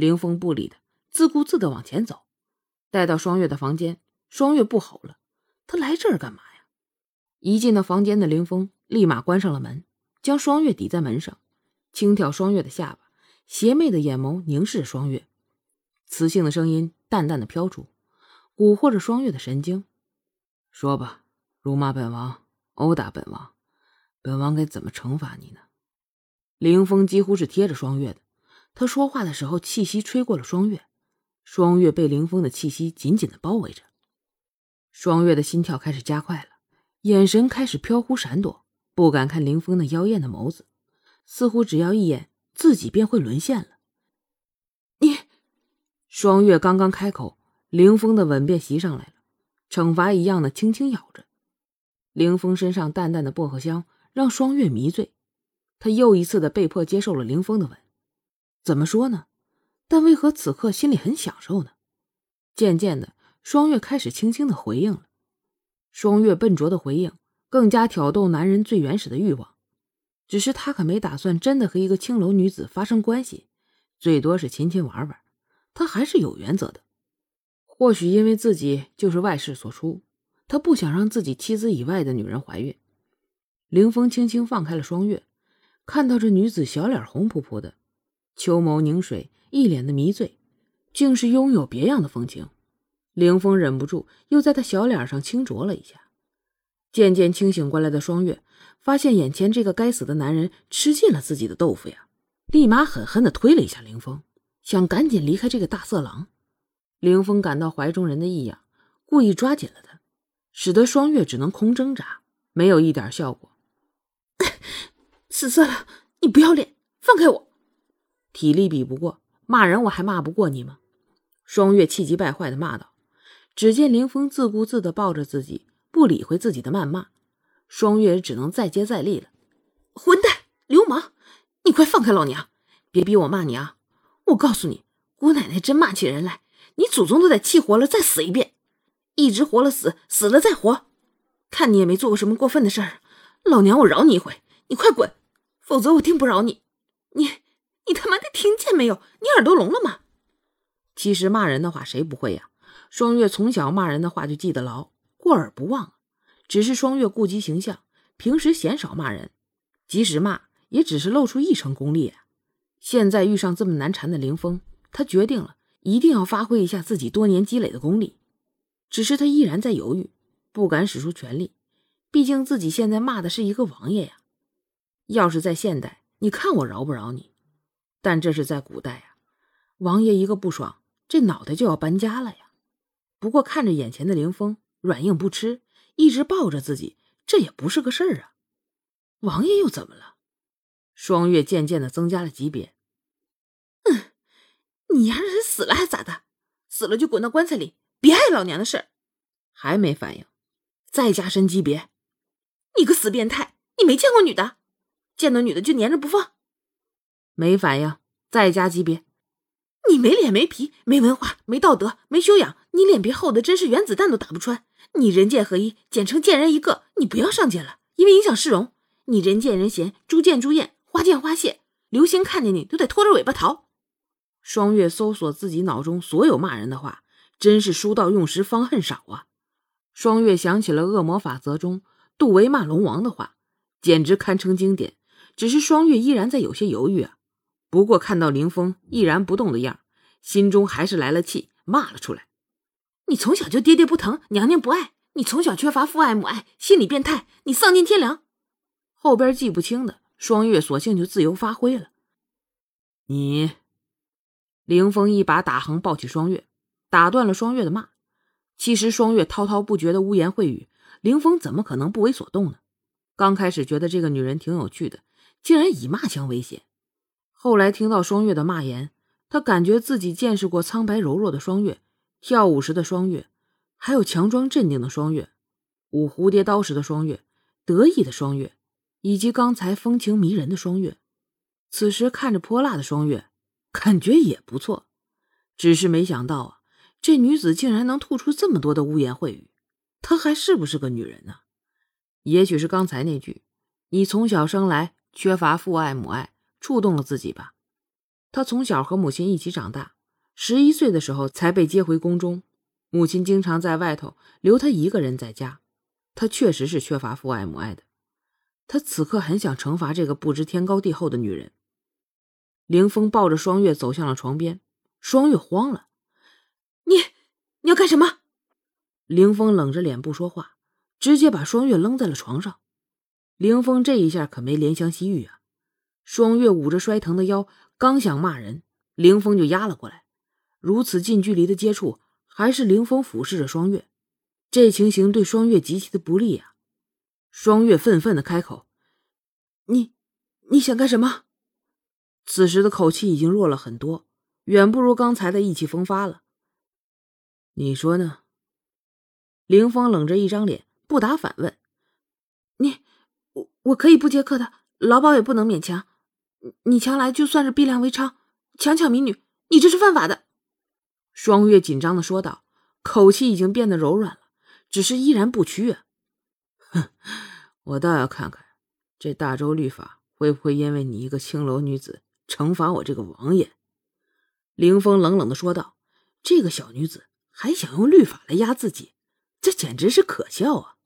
凌风不理他，自顾自的往前走。待到双月的房间，双月不吼了，他来这儿干嘛呀？一进到房间的凌风立马关上了门，将双月抵在门上，轻挑双月的下巴，邪魅的眼眸凝视着双月，磁性的声音淡淡的飘出，蛊惑着双月的神经。说吧，辱骂本王，殴打本王，本王该怎么惩罚你呢？凌风几乎是贴着双月的，他说话的时候，气息吹过了双月，双月被凌风的气息紧紧的包围着。双月的心跳开始加快了，眼神开始飘忽闪躲，不敢看凌风那妖艳的眸子，似乎只要一眼，自己便会沦陷了。你，双月刚刚开口，凌风的吻便袭上来了。惩罚一样的轻轻咬着，凌风身上淡淡的薄荷香让双月迷醉，他又一次的被迫接受了凌风的吻。怎么说呢？但为何此刻心里很享受呢？渐渐的，双月开始轻轻的回应了。双月笨拙的回应更加挑逗男人最原始的欲望。只是他可没打算真的和一个青楼女子发生关系，最多是亲亲玩玩。他还是有原则的。或许因为自己就是外事所出，他不想让自己妻子以外的女人怀孕。凌风轻轻放开了双月，看到这女子小脸红扑扑的，秋眸凝水，一脸的迷醉，竟是拥有别样的风情。凌风忍不住又在她小脸上轻啄了一下。渐渐清醒过来的双月，发现眼前这个该死的男人吃尽了自己的豆腐呀，立马狠狠地推了一下凌风，想赶紧离开这个大色狼。凌风感到怀中人的异样，故意抓紧了他，使得双月只能空挣扎，没有一点效果。死色狼，你不要脸，放开我！体力比不过，骂人我还骂不过你吗？双月气急败坏的骂道。只见凌风自顾自的抱着自己，不理会自己的谩骂，双月只能再接再厉了。混蛋，流氓，你快放开老娘，别逼我骂你啊！我告诉你，姑奶奶真骂起人来。你祖宗都得气活了，再死一遍，一直活了死，死了再活。看你也没做过什么过分的事儿，老娘我饶你一回，你快滚，否则我定不饶。你你他妈的听见没有？你耳朵聋了吗？其实骂人的话谁不会呀？双月从小骂人的话就记得牢，过耳不忘。只是双月顾及形象，平时鲜少骂人，即使骂，也只是露出一成功力啊。现在遇上这么难缠的凌风，他决定了。一定要发挥一下自己多年积累的功力，只是他依然在犹豫，不敢使出全力。毕竟自己现在骂的是一个王爷呀。要是在现代，你看我饶不饶你？但这是在古代呀，王爷一个不爽，这脑袋就要搬家了呀。不过看着眼前的凌风软硬不吃，一直抱着自己，这也不是个事儿啊。王爷又怎么了？双月渐渐的增加了级别。你丫是死了还咋的？死了就滚到棺材里，别碍老娘的事儿。还没反应，再加深级别。你个死变态，你没见过女的，见到女的就粘着不放。没反应，再加级别。你没脸没皮没文化没道德没修养，你脸皮厚的真是原子弹都打不穿。你人剑合一，简称贱人一个。你不要上剑了，因为影响市容。你人见人嫌，猪见猪厌，花见花谢，流星看见你都得拖着尾巴逃。双月搜索自己脑中所有骂人的话，真是书到用时方恨少啊！双月想起了《恶魔法则》中杜维骂龙王的话，简直堪称经典。只是双月依然在有些犹豫啊。不过看到林峰毅然不动的样，心中还是来了气，骂了出来：“你从小就爹爹不疼，娘娘不爱，你从小缺乏父爱母爱，心理变态，你丧尽天良。”后边记不清的，双月索性就自由发挥了。你。凌风一把打横抱起双月，打断了双月的骂。其实双月滔滔不绝的污言秽语，凌风怎么可能不为所动呢？刚开始觉得这个女人挺有趣的，竟然以骂相威胁。后来听到双月的骂言，他感觉自己见识过苍白柔弱的双月，跳舞时的双月，还有强装镇定的双月，舞蝴蝶刀时的双月，得意的双月，以及刚才风情迷人的双月。此时看着泼辣的双月。感觉也不错，只是没想到啊，这女子竟然能吐出这么多的污言秽语，她还是不是个女人呢？也许是刚才那句“你从小生来缺乏父爱母爱”触动了自己吧。他从小和母亲一起长大，十一岁的时候才被接回宫中。母亲经常在外头，留他一个人在家。他确实是缺乏父爱母爱的。他此刻很想惩罚这个不知天高地厚的女人。凌风抱着双月走向了床边，双月慌了：“你你要干什么？”凌风冷着脸不说话，直接把双月扔在了床上。凌风这一下可没怜香惜玉啊！双月捂着摔疼的腰，刚想骂人，凌风就压了过来。如此近距离的接触，还是凌风俯视着双月，这情形对双月极其的不利啊！双月愤愤的开口：“你你想干什么？”此时的口气已经弱了很多，远不如刚才的意气风发了。你说呢？凌风冷着一张脸，不答反问：“你。”我我可以不接客的，老鸨也不能勉强。你强来就算是逼良为娼，强抢民女，你这是犯法的。”双月紧张的说道，口气已经变得柔软了，只是依然不屈啊！哼，我倒要看看这大周律法会不会因为你一个青楼女子惩罚我这个王爷。”凌风冷冷的说道，“这个小女子还想用律法来压自己，这简直是可笑啊！”